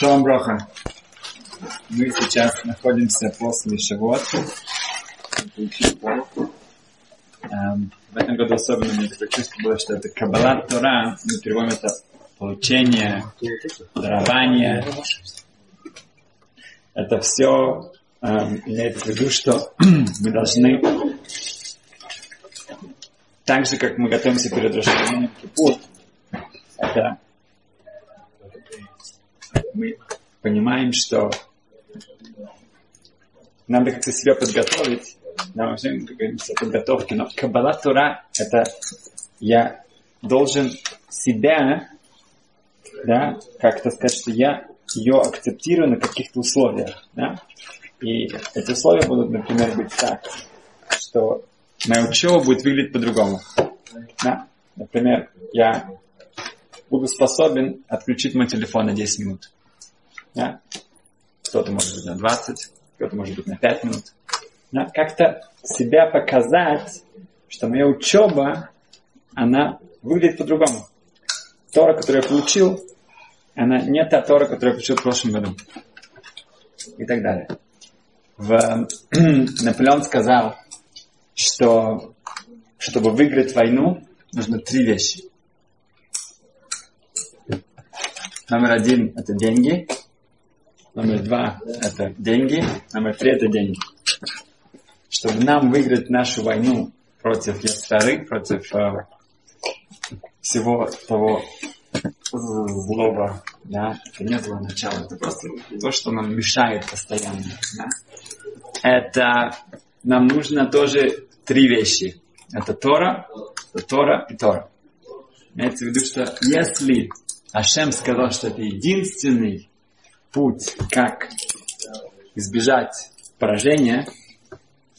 Шалом Броха. Мы сейчас находимся после Шавот. Эм, в этом году особенно мне такое чувство было, что это Каббала Тора, мы переводим это получение, дарование. Это все эм, имеет в виду, что мы должны так же, как мы готовимся перед Рошашаном Кипур, это мы понимаем, что надо как-то себя подготовить. Да, мы все говоримся о подготовке, но Каббала Тура – это я должен себя, да, как-то сказать, что я ее акцептирую на каких-то условиях, да, и эти условия будут, например, быть так, что моя учеба будет выглядеть по-другому. Да? Например, я буду способен отключить мой телефон на 10 минут. Да? Кто-то может быть на 20, кто-то может быть на 5 минут. Да? Как-то себя показать, что моя учеба, она выглядит по-другому. Тора, которую я получил, она не та Тора, которую я получил в прошлом году. И так далее. В... Наполеон сказал, что чтобы выиграть войну, нужно три вещи. Номер один – это деньги. Номер два – это деньги. Номер три – это деньги. Чтобы нам выиграть нашу войну против Ястары, против э, всего того злого, да, это не злое начало, это просто то, что нам мешает постоянно. Да. Это нам нужно тоже три вещи. Это Тора, это Тора и Тора. Имеется в виду, что если Ашем сказал, что это единственный путь, как избежать поражения,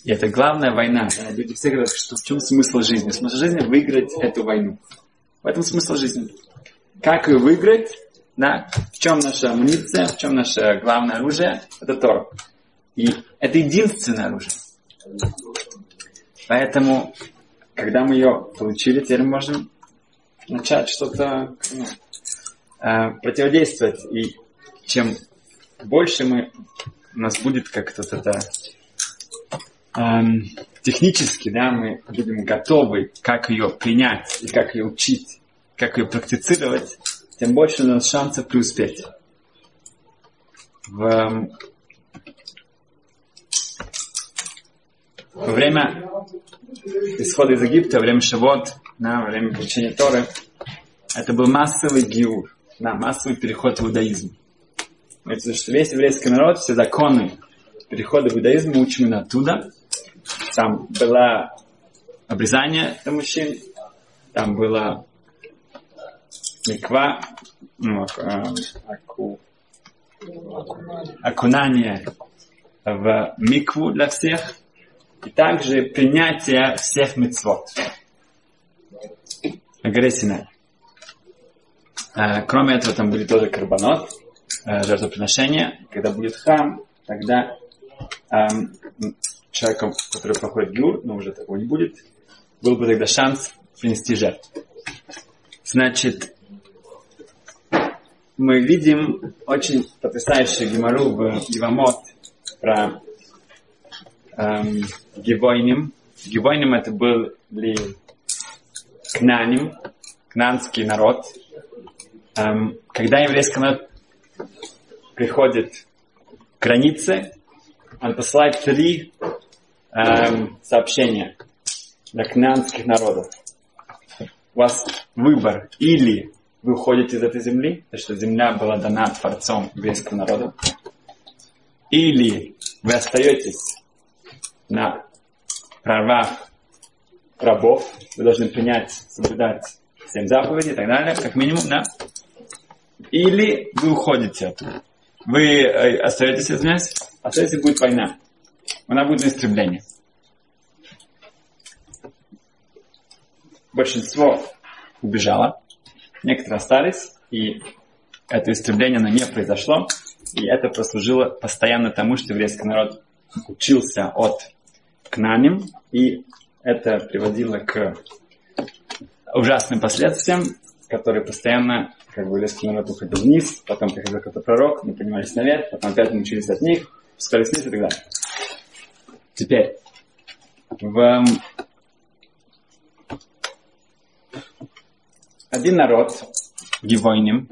и это главная война. Люди все говорят, что в чем смысл жизни? Смысл жизни – выиграть эту войну. В этом смысл жизни. Как ее выиграть? Да? В чем наша амуниция, в чем наше главное оружие? Это Тор. И это единственное оружие. Поэтому, когда мы ее получили, теперь мы можем начать что-то ну, э, противодействовать. И чем больше мы, у нас будет как-то это эм, технически, да, мы будем готовы, как ее принять и как ее учить, как ее практицировать, тем больше у нас шансов преуспеть. В, эм, во время исхода из Египта, во время Шавот, да, во время получения Торы, это был массовый гиур, да, массовый переход в иудаизм. Это что весь еврейский народ, все законы перехода в иудаизм мы учим оттуда. Там было обрезание для мужчин, там было миква, ну, аку, окунание в микву для всех, и также принятие всех мецвод на горе Синай. Кроме этого, там были тоже карбонот, жертвоприношения. Когда будет храм, тогда эм, человеком, который проходит гюр, но уже такого не будет, был бы тогда шанс принести жертву. Значит, мы видим очень потрясающий гемору в Ивамот про эм, Гевойним. Гевойним это был ли Кнаним, кнанский народ. Эм, когда еврейский народ приходит к границе, он посылает три эм, сообщения для кнанских народов. У вас выбор. Или вы уходите из этой земли, потому что земля была дана Творцом еврейскому народу, или вы остаетесь на правах рабов, вы должны принять, соблюдать всем заповеди и так далее, как минимум, да? Или вы уходите оттуда. Вы э, остаетесь, извиняюсь, остаетесь, будет война. Она будет на истребление. Большинство убежало, некоторые остались, и это истребление оно не произошло, и это послужило постоянно тому, что еврейский народ учился от Кнаним, и это приводило к ужасным последствиям, которые постоянно как бы еврейский народ уходил вниз, потом приходил какой-то пророк, мы поднимались наверх, потом опять мы учились от них, спускались вниз и так далее. Теперь, в один народ, Гивойним,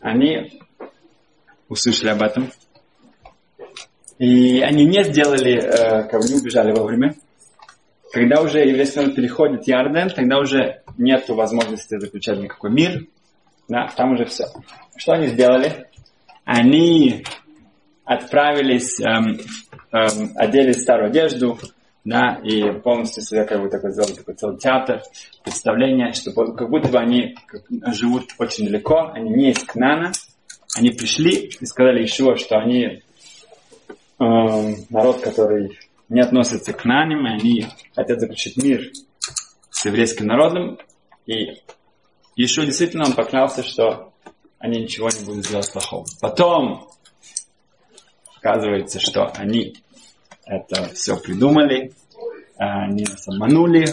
они услышали об этом, и они не сделали, э, как бы не убежали вовремя. Когда уже еврейский народ переходит Ярден, тогда уже нет возможности заключать никакой мир. Да, там уже все. Что они сделали? Они отправились, эм, эм, одели старую одежду, да, и полностью себе как бы такой сделали такой целый театр, представление, что как будто бы они живут очень далеко, они не из Кнана, они пришли и сказали еще, что они э, народ, который не относится к наним, и они хотят заключить мир с еврейским народом, и еще действительно он поклялся, что они ничего не будут делать плохого. Потом оказывается, что они это все придумали, они нас обманули.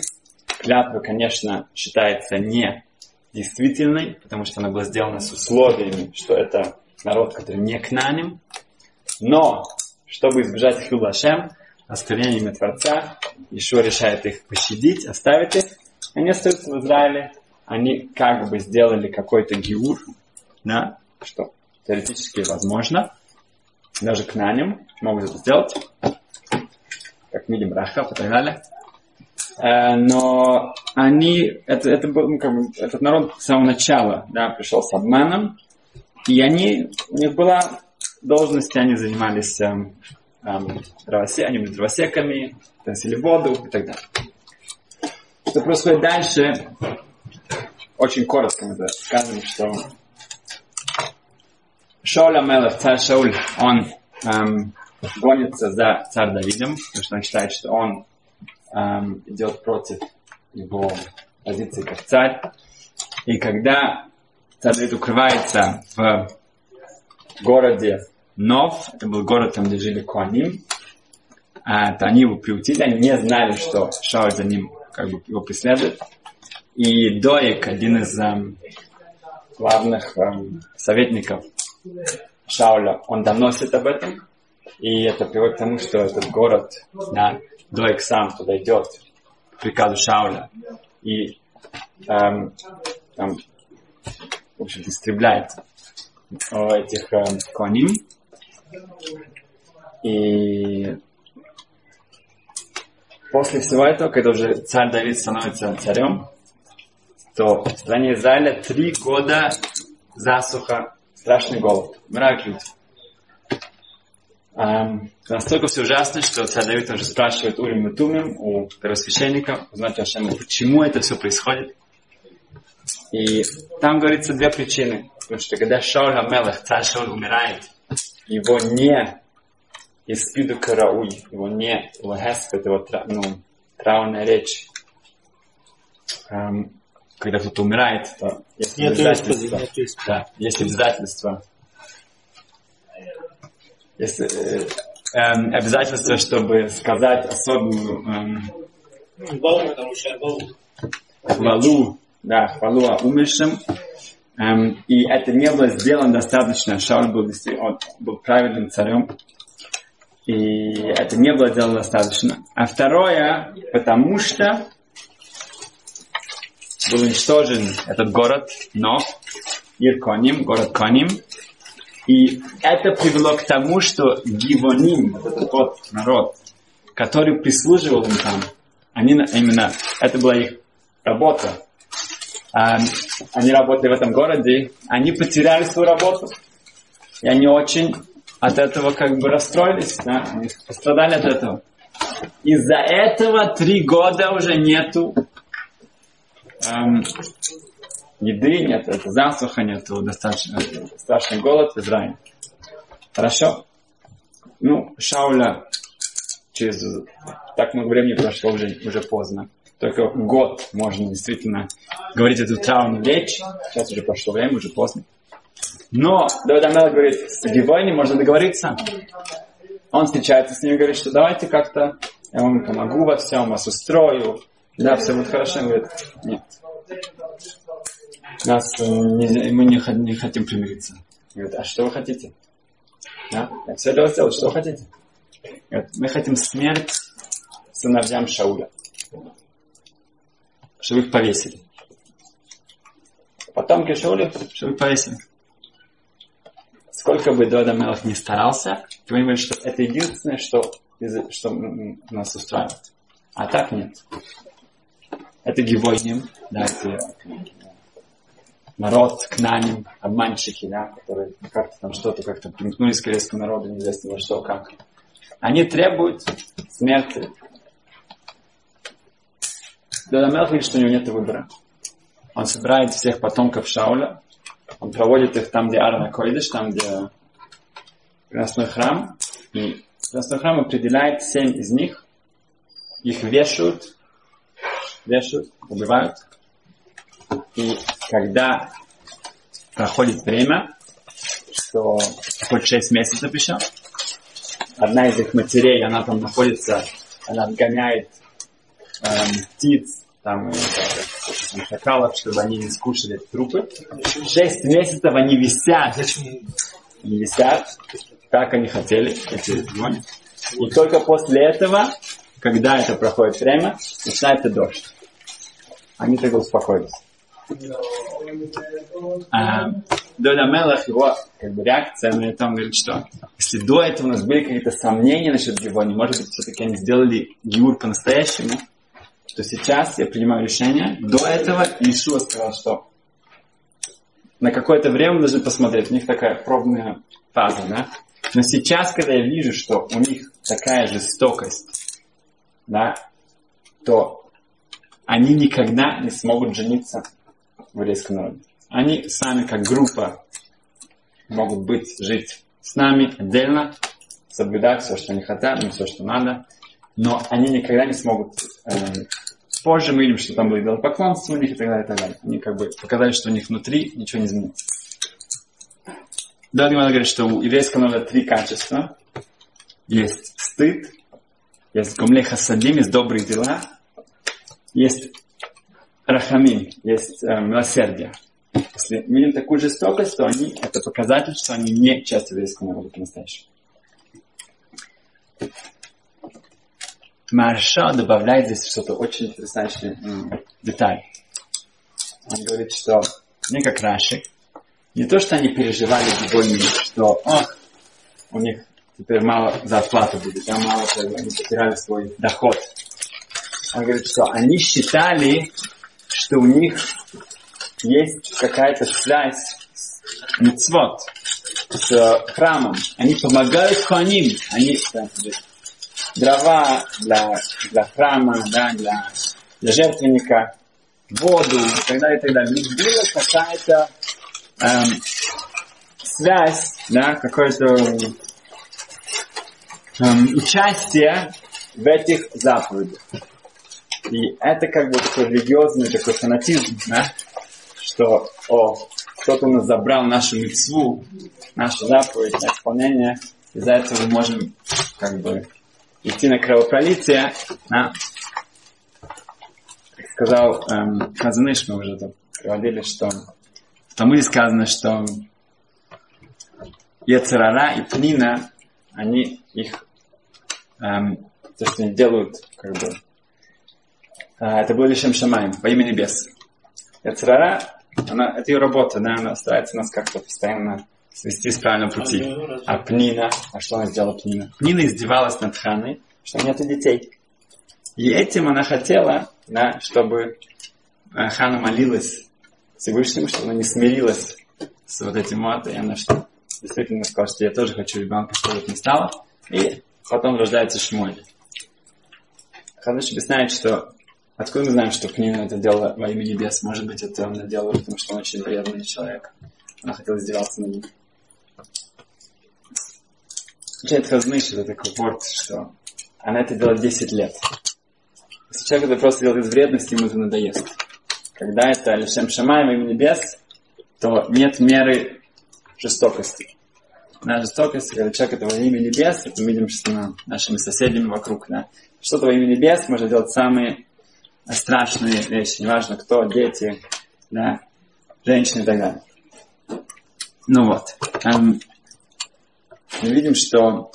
Клятва, конечно, считается не действительной, потому что она была сделана с условиями, что это народ, который не к наним. Но, чтобы избежать хилашем, оскорблениями Творца, еще решает их пощадить, оставить их. Они остаются в Израиле, они как бы сделали какой-то гиур, да, что теоретически возможно, даже к наним могут это сделать, как видим, Рахав и так далее. Э, но они, это, это был, ну, как бы, этот народ с самого начала да, пришел с обманом, и они, у них была должность, они занимались эм, эм, дровосе, они были дровосеками, носили воду и так далее. Что происходит дальше, очень коротко мы скажем, что Шауль Амелах, царь Шауль, он эм, гонится за царь Давидом, потому что он считает, что он эм, идет против его позиции как царь. И когда царь Давид укрывается в городе Нов, это был город, там, где жили Куаним, а, то они его приутили, они не знали, что Шауль за ним как бы его преследует. И Доек, один из эм, главных эм, советников Шауля, он доносит об этом, и это приводит к тому, что этот город, да, Доек сам туда идет приказу Шауля. И эм, там, в общем истребляет этих эм, коним. И после всего этого, когда уже царь Давид становится царем, то в стране Израиля три года засуха, страшный голод. Умирают люди. Um, настолько все ужасно, что царь Давид уже спрашивает Урим и Тумим у первосвященника, узнать Ашема, почему это все происходит. И там говорится две причины. Потому что когда Шауль Хамелах, царь Шауль умирает, его не испиду карауй, его не лагеспет, его ну, траурная речь. Um, когда кто-то умирает, то есть нет обязательства. Нет да, есть обязательства. Есть э, э, обязательство, чтобы сказать особую э, хвалу, да, хвалу о умершем. Эм, и это не было сделано достаточно. Шауль был, он был правильным царем. И это не было сделано достаточно. А второе, потому что был уничтожен этот город, но Ирконим, город Коним. И это привело к тому, что Гивоним, вот народ, который прислуживал им там, они именно, это была их работа. Они работали в этом городе, они потеряли свою работу. И они очень от этого как бы расстроились, да? они пострадали от этого. Из-за этого три года уже нету эм, еды, нет это засуха, нет достаточно страшный голод в Израиле. Хорошо? Ну, Шауля через так много времени прошло уже, уже поздно. Только год можно действительно говорить эту травму речь. Сейчас уже прошло время, уже поздно. Но Давид Амел говорит, с Гивойни можно договориться. Он встречается с ним и говорит, что давайте как-то я вам помогу во всем, вас устрою, да, все будет хорошо. Он говорит, нет. Нас, э, мы не, не хотим примириться. Говорит, а что вы хотите? Да? Я все для вас сделал, что вы хотите? Говорит, мы хотим смерть сыновьям Шауля. Чтобы их повесили. Потомки Шауля, чтобы их повесили. Сколько бы Дода Мелах не старался, понимаешь, что это единственное, что, что нас устраивает. А так нет. Это гивойним, да, это народ, к обманщики, да, которые как-то там что-то как-то примкнулись к корейскому народу, неизвестно во что, как. Они требуют смерти. Дадамел говорит, что у него нет выбора. Он собирает всех потомков Шауля, он проводит их там, где Арна Койдыш, там, где Красной храм, и Красной храм определяет семь из них, их вешают, вешают, убивают, и когда проходит время, что хоть 6 месяцев еще, одна из их матерей, она там находится, она отгоняет эм, птиц, там, э, там, шакалов, чтобы они не скушали трупы. Шесть месяцев они висят. Они висят, как они хотели, эти звонят. И только после этого, когда это проходит время, начинается дождь. Они тогда успокоились. А, Доля Мелах, его как бы, реакция на это, он говорит, что если до этого у нас были какие-то сомнения насчет его, не может быть, все-таки они сделали Гиур по-настоящему, то сейчас я принимаю решение. До этого Иешуа сказал, что на какое-то время мы должны посмотреть. У них такая пробная фаза, да? Но сейчас, когда я вижу, что у них такая жестокость, да, то они никогда не смогут жениться в еврейском народе. Они сами как группа могут быть, жить с нами отдельно, соблюдать все, что они хотят, ну, все, что надо, но они никогда не смогут... Э, позже мы видим, что там было идолопоклонство у них и так далее, и так далее. Они как бы показали, что у них внутри ничего не изменится. Далее говорит, что у еврейского народа три качества. Есть стыд, есть гомлеха садим, есть добрые дела, есть рахамим, есть э, милосердие. Если мы видим такую жестокость, то они, это показатель, что они не часть еврейского народа по-настоящему. Марша добавляет здесь что-то очень интересное деталь. Он говорит, что не как Раши, не то, что они переживали войну, что ох, у них теперь мало зарплаты будет, а мало они потеряли свой доход. Он говорит, что они считали, что у них есть какая-то связь с мицвод, с храмом. Они помогают ханим, они дрова для, для храма, да, для, для жертвенника, воду и так далее, и так далее. Них была какая-то эм, связь, да, какое-то эм, участие в этих заповедях. И это как бы религиозный такой фанатизм, да? что о, кто-то нас забрал нашу мецву, нашу заповедь на исполнение, из-за этого мы можем как бы идти на кровопролитие. Да? Как сказал эм, Казаныш, мы уже тут приводили, что в Талмуде сказано, что Яцерара и Пнина, они их, эм, то, что они делают, как бы, а, это был Лишем Шамаем, во имя небес. Яцерара, она, это ее работа, да, она старается нас как-то постоянно свести с правильного пути. А Пнина, а что она сделала Пнина? Пнина издевалась над Ханой, что нет детей. И этим она хотела, да, чтобы э, Хана молилась Всевышнему, чтобы она не смирилась с вот этим вот, и она что действительно сказала, что я тоже хочу ребенка, чтобы это не стало. И потом рождается Шмоль. Хадыш объясняет, что Откуда мы знаем, что Пнина это делала во имя небес? Может быть, это она делала, потому что он очень вредный человек. Она хотела издеваться над ним. Отвечает Хазныш, это такой ворд, что она это делала 10 лет. Если человек это просто делает из вредности, ему это надоест. Когда это Лешем Шамай во имя небес, то нет меры жестокости. На жестокость, когда человек это во имя небес, это мы видим, что нашими соседями вокруг, да. Что-то во имя небес можно делать самые страшные вещи, неважно кто, дети, да, женщин и так далее. Ну вот. Эм, мы видим, что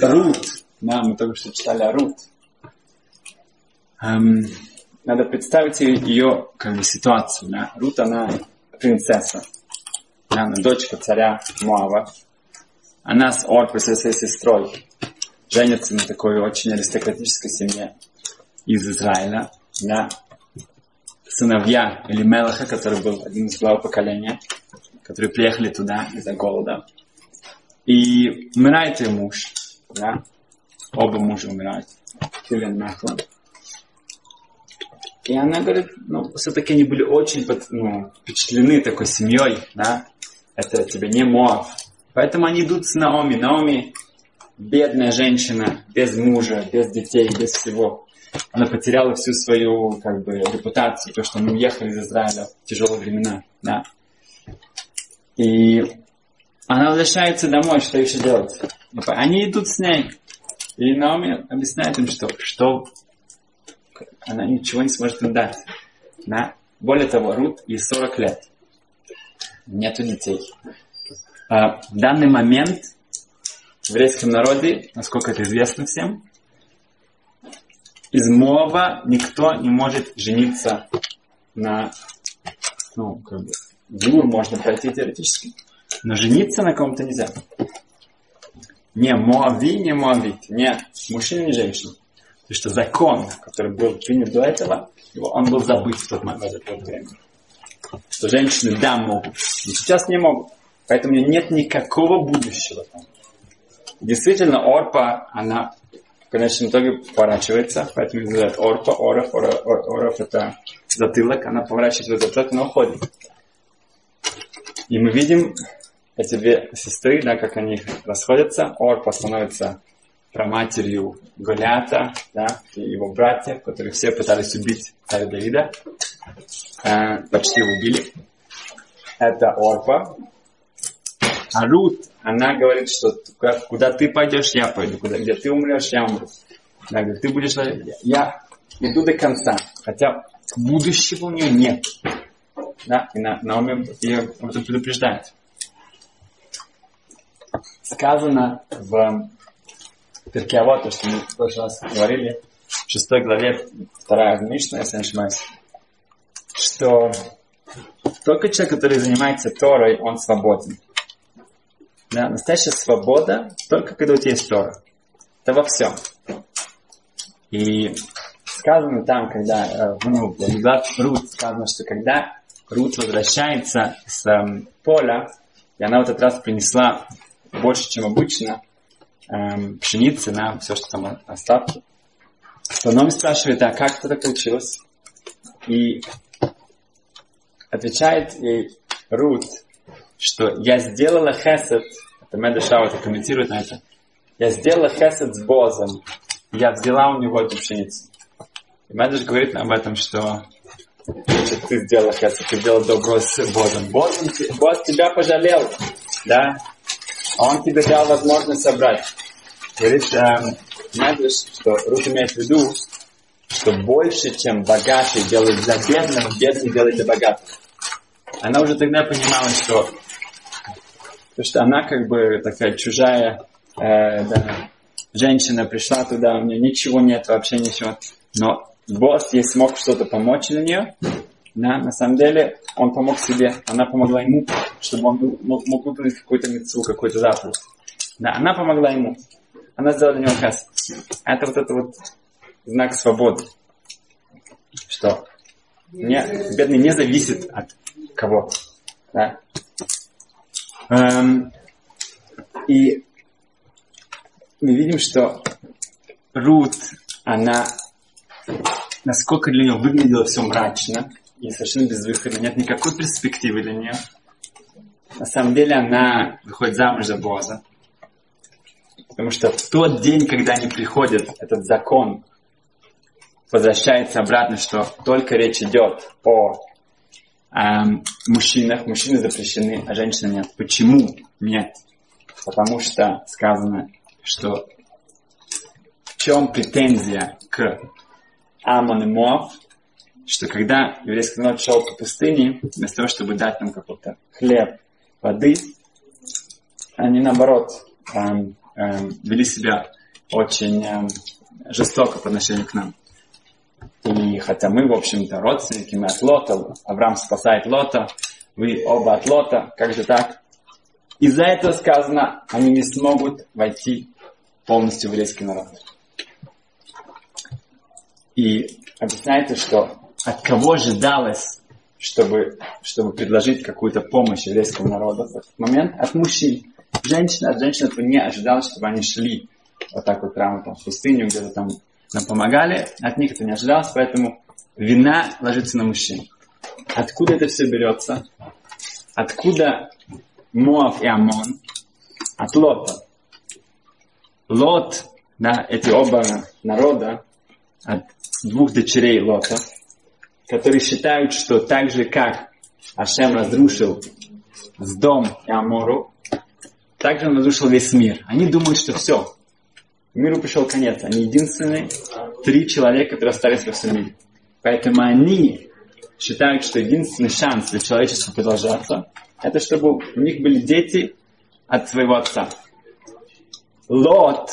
Рут, да, мы только что читали о Рут. Эм, надо представить ее как бы ситуацию. Да? Рут, она принцесса. Да, она дочка царя Моава. Она с Орпой, со своей сестрой, женится на такой очень аристократической семье из Израиля. Да? Сыновья или Мелаха, который был один из глав поколения, которые приехали туда из-за голода. И умирает ее муж. Да? Оба мужа умирают. Килин Махлан. И она говорит, ну, все-таки они были очень ну, впечатлены такой семьей, да, это тебе не Моав. Поэтому они идут с Наоми. Наоми бедная женщина, без мужа, без детей, без всего. Она потеряла всю свою как бы, репутацию, то, что мы уехали из Израиля в тяжелые времена. Да. И она возвращается домой, что еще делать? Они идут с ней. И Наоми объясняет им, что, что она ничего не сможет им дать. Да? Более того, Рут ей 40 лет. Нету детей. А, в данный момент в еврейском народе, насколько это известно всем, из Моава никто не может жениться на, ну, как бы, Гур можно пройти теоретически, но жениться на ком-то нельзя. Не Моави, не Моавит, не мужчина, не женщина. Потому что закон, который был принят до этого, он был забыт в тот момент, в это время. Что женщины, да, могут, но сейчас не могут. Поэтому нет никакого будущего там. Действительно, Орпа, она в конечном итоге поворачивается, поэтому называют Орпа, Оров, Оров, Оров это затылок, она поворачивается в этот но уходит. И мы видим эти две сестры, да, как они расходятся. Орпа становится проматерью Голиата, да, и его братьев, которые все пытались убить царя Давида. Э, почти убили. Это Орпа. А Рут, она говорит, что куда ты пойдешь, я пойду. Куда, где ты умрешь, я умру. Да, говорит, ты будешь... Я иду до конца. Хотя будущего у нее нет. Да, и на, Наоми ее предупреждает. Сказано в Перкиавод, то, что мы в прошлый раз говорили, в шестой главе, вторая Мишна, если не ошибаюсь, что только человек, который занимается Торой, он свободен. Да, настоящая свобода только когда у тебя есть Тора. Это во всем. И сказано там, когда э, ну, Рут сказано, что когда Рут возвращается с э, поля, и она в этот раз принесла больше, чем обычно, эм, пшеницы, на все, что там остатки. То Ном спрашивает, а как это получилось? И отвечает ей Рут, что я сделала хесед, это Меда это комментирует на это, я сделала хесед с Бозом, я взяла у него эту пшеницу. И Медаш говорит об этом, что значит, ты сделала хесед, ты сделала добро с Бозом. Боз, Боз тебя пожалел, да, он тебе дал возможность собрать. Говорит, э, знаешь, что Рут имеет в виду, что больше, чем богатый делает для бедного, бедный делает для богатого. Она уже тогда понимала, что, что она как бы такая чужая э, да, женщина пришла туда, у нее ничего нет, вообще ничего. Но босс ей смог что-то помочь для нее, да, на самом деле он помог себе, она помогла ему, чтобы он мог, мог выполнить какую-то мецу, какой-то заповедь. Да, она помогла ему. Она сделала для него хас. Это вот это вот знак свободы. Что не, бедный не зависит от кого. Да? Эм, и мы видим, что Рут, она насколько для нее выглядело все мрачно, и совершенно безвыходно, нет никакой перспективы для нее. На самом деле она выходит замуж за Боза. Потому что в тот день, когда они приходят, этот закон возвращается обратно, что только речь идет о эм, мужчинах. Мужчины запрещены, а женщины нет. Почему нет? Потому что сказано, что в чем претензия к Амон и Моав, что когда еврейский народ шел по пустыне, вместо того, чтобы дать нам какой-то хлеб, воды, они наоборот эм, эм, вели себя очень эм, жестоко по отношению к нам. И хотя мы, в общем-то, родственники, мы от Лота, Авраам спасает Лота, вы оба от Лота, как же так? Из-за этого сказано, они не смогут войти полностью в еврейский народ. И объясняется, что от кого ожидалось, чтобы, чтобы предложить какую-то помощь еврейскому народу в этот момент? От мужчин. Женщина, от женщин этого не ожидалось, чтобы они шли вот так вот прямо там в пустыню, где-то там нам помогали. От них это не ожидалось, поэтому вина ложится на мужчин. Откуда это все берется? Откуда Моав и Амон? От Лота. Лот, да, эти оба народа, от двух дочерей Лота, которые считают, что так же, как Ашем разрушил с дом и Амору, так же он разрушил весь мир. Они думают, что все, миру пришел конец. Они единственные три человека, которые остались во всем мире. Поэтому они считают, что единственный шанс для человечества продолжаться, это чтобы у них были дети от своего отца. Лот,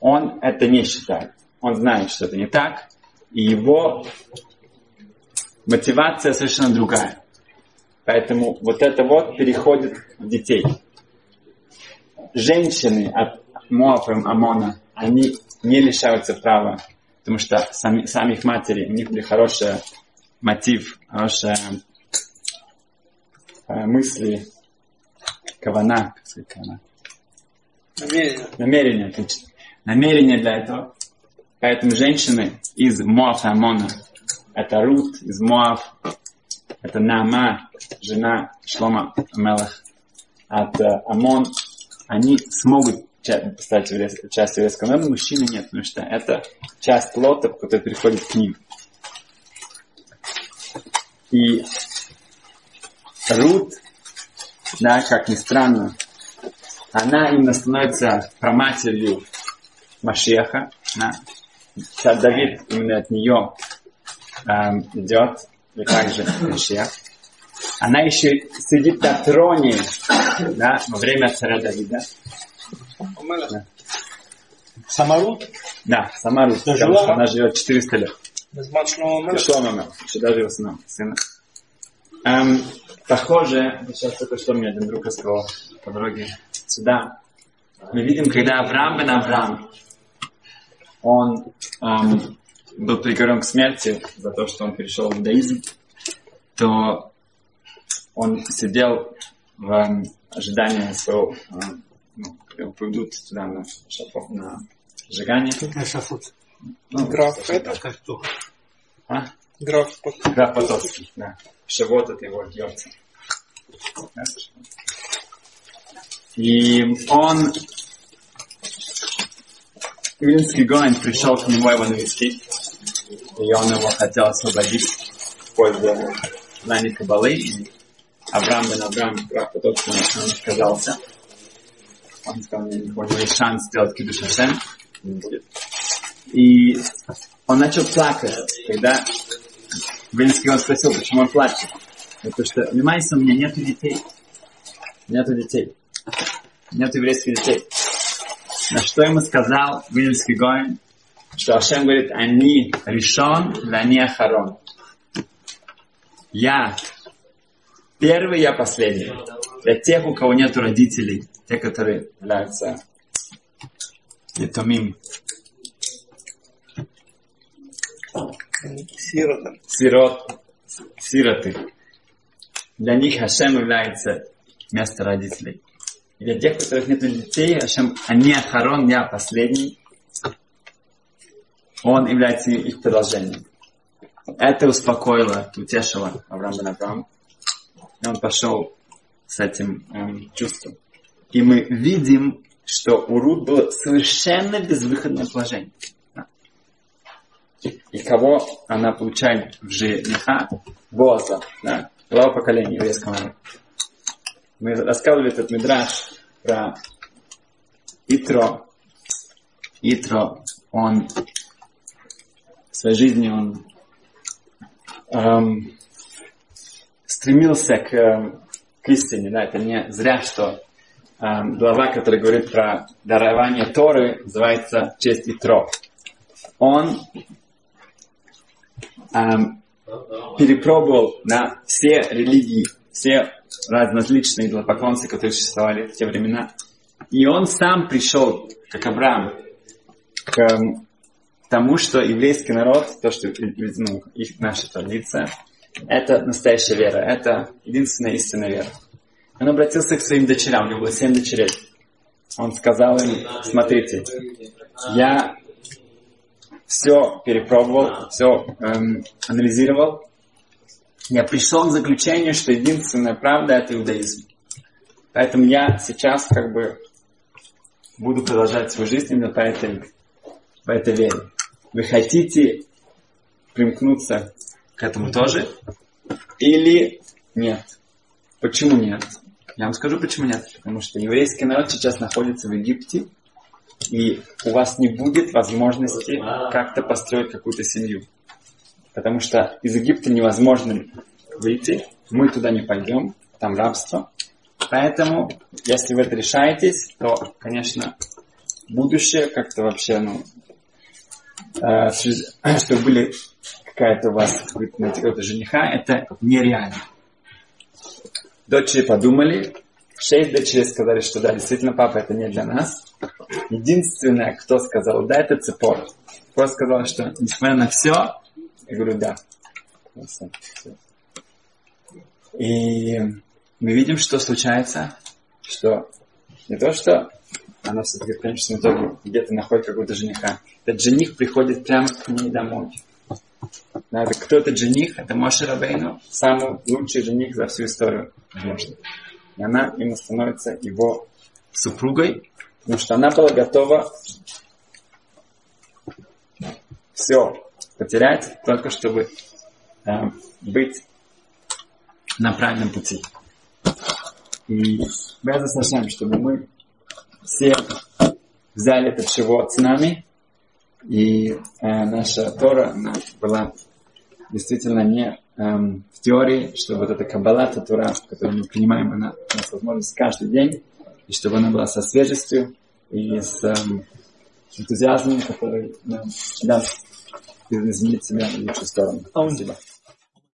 он это не считает. Он знает, что это не так. И его мотивация совершенно другая. Поэтому вот это вот переходит в детей. Женщины от Моафа Амона, они не лишаются права, потому что сами, сами их матери, у них были хороший мотив, хорошие э, мысли, кавана, как сказать, кавана. Намерение. Намерение, отлично. Намерение для этого. Поэтому женщины из Моафа Амона, это Рут из Моав, это Нама, жена Шлома Мелах от э, Амон, они смогут стать частью еврейского народа, мужчины нет, потому что это часть лотов, которая переходит к ним. И Рут, да, как ни странно, она именно становится проматерью Машеха. Да. Царь Давид именно от нее эм, идет, и также Машех. Она еще сидит на троне да, во время царя Давида. Да. Самарут? Да, Самарут, потому что она живет 400 лет. Безмат Шлома Шлома еще даже его сына. сына. Эм, похоже, сейчас только что мне один друг рассказал по дороге сюда. Мы видим, когда Авраам бен Авраам, он эм, был приговорен к смерти за то, что он перешел в иудаизм, то он сидел в эм, ожидании своего, эм, ну, его поведут туда на, шафот, на сжигание. На шафот. Ну, Граф это? Как кто? А? Граф Потоцкий. Граф Потоцкий, да. Шавот это его дьявца. И он, Вильнский Гоин пришел к нему его навестить, и он его хотел освободить в пользу знания Кабалы. И Авраам бен Авраам, прав тот, что он отказался. Он сказал, у него есть шанс сделать кидуш Хашем. И он начал плакать, когда Вильнский он спросил, почему он плачет. Потому что, понимаете, у меня нету детей. Нету детей. Нет еврейских детей. На что ему сказал Вильнский Гоин? Что Ашем говорит, они решен, они ахарон. Я первый, я последний. Для тех, у кого нет родителей, те, которые являются детомим. Сироты. Сирот, сироты. Для них Хашем является место родителей. И для тех, у которых нет детей, Хашем, они Ахарон, я последний. Он является их продолжением. Это успокоило, утешило Авраам бен Авраам. И он пошел с этим эм, чувством. И мы видим, что у Рут было совершенно безвыходное положение. И кого она получает в жениха? Боза, да, глава поколения еврейского народа. Мы рассказывали этот мидраж про Итро. Итро, он в своей жизни он эм, стремился к, эм, к истине. Да, это не зря, что эм, глава, которая говорит про дарование Торы, называется «Честь и тро». Он эм, перепробовал на все религии, все различные идолопоклонцы, которые существовали в те времена. И он сам пришел, как Авраам, к эм, тому, что еврейский народ, то, что ну, их, наша традиция, это настоящая вера, это единственная истинная вера. Он обратился к своим дочерям, у него было семь дочерей. Он сказал им, смотрите, я все перепробовал, все эм, анализировал. Я пришел к заключению, что единственная правда это иудаизм. Поэтому я сейчас как бы буду продолжать свою жизнь именно по этой, по этой вере. Вы хотите примкнуться к этому тоже? Или нет? Почему нет? Я вам скажу, почему нет. Потому что еврейский народ сейчас находится в Египте, и у вас не будет возможности как-то построить какую-то семью. Потому что из Египта невозможно выйти, мы туда не пойдем, там рабство. Поэтому, если вы это решаетесь, то, конечно, будущее как-то вообще, ну, э, чтобы были какая-то у вас, найти какого-то жениха, это нереально. Дочери подумали, шесть дочерей сказали, что да, действительно, папа, это не для нас. Единственное, кто сказал, да, это Цепор. Цепор сказал, что несмотря на все, я говорю, да. И мы видим, что случается, что не то, что она все-таки в конечном итоге где-то находит какого-то жениха. Этот жених приходит прямо к ней домой. Надо, кто этот жених? Это Моше Рабейну, самый лучший жених за всю историю. И она именно становится его супругой, потому что она была готова все потерять, только чтобы э, быть на правильном пути. И без Сашем, чтобы мы все взяли этот живот с нами, и э, наша Тора была действительно не эм, в теории, что вот эта каббала, Тора, которую мы принимаем, она у нас возможность каждый день, и чтобы она была со свежестью и с эм, энтузиазмом, который нам даст изменить себя в лучшую сторону. Спасибо.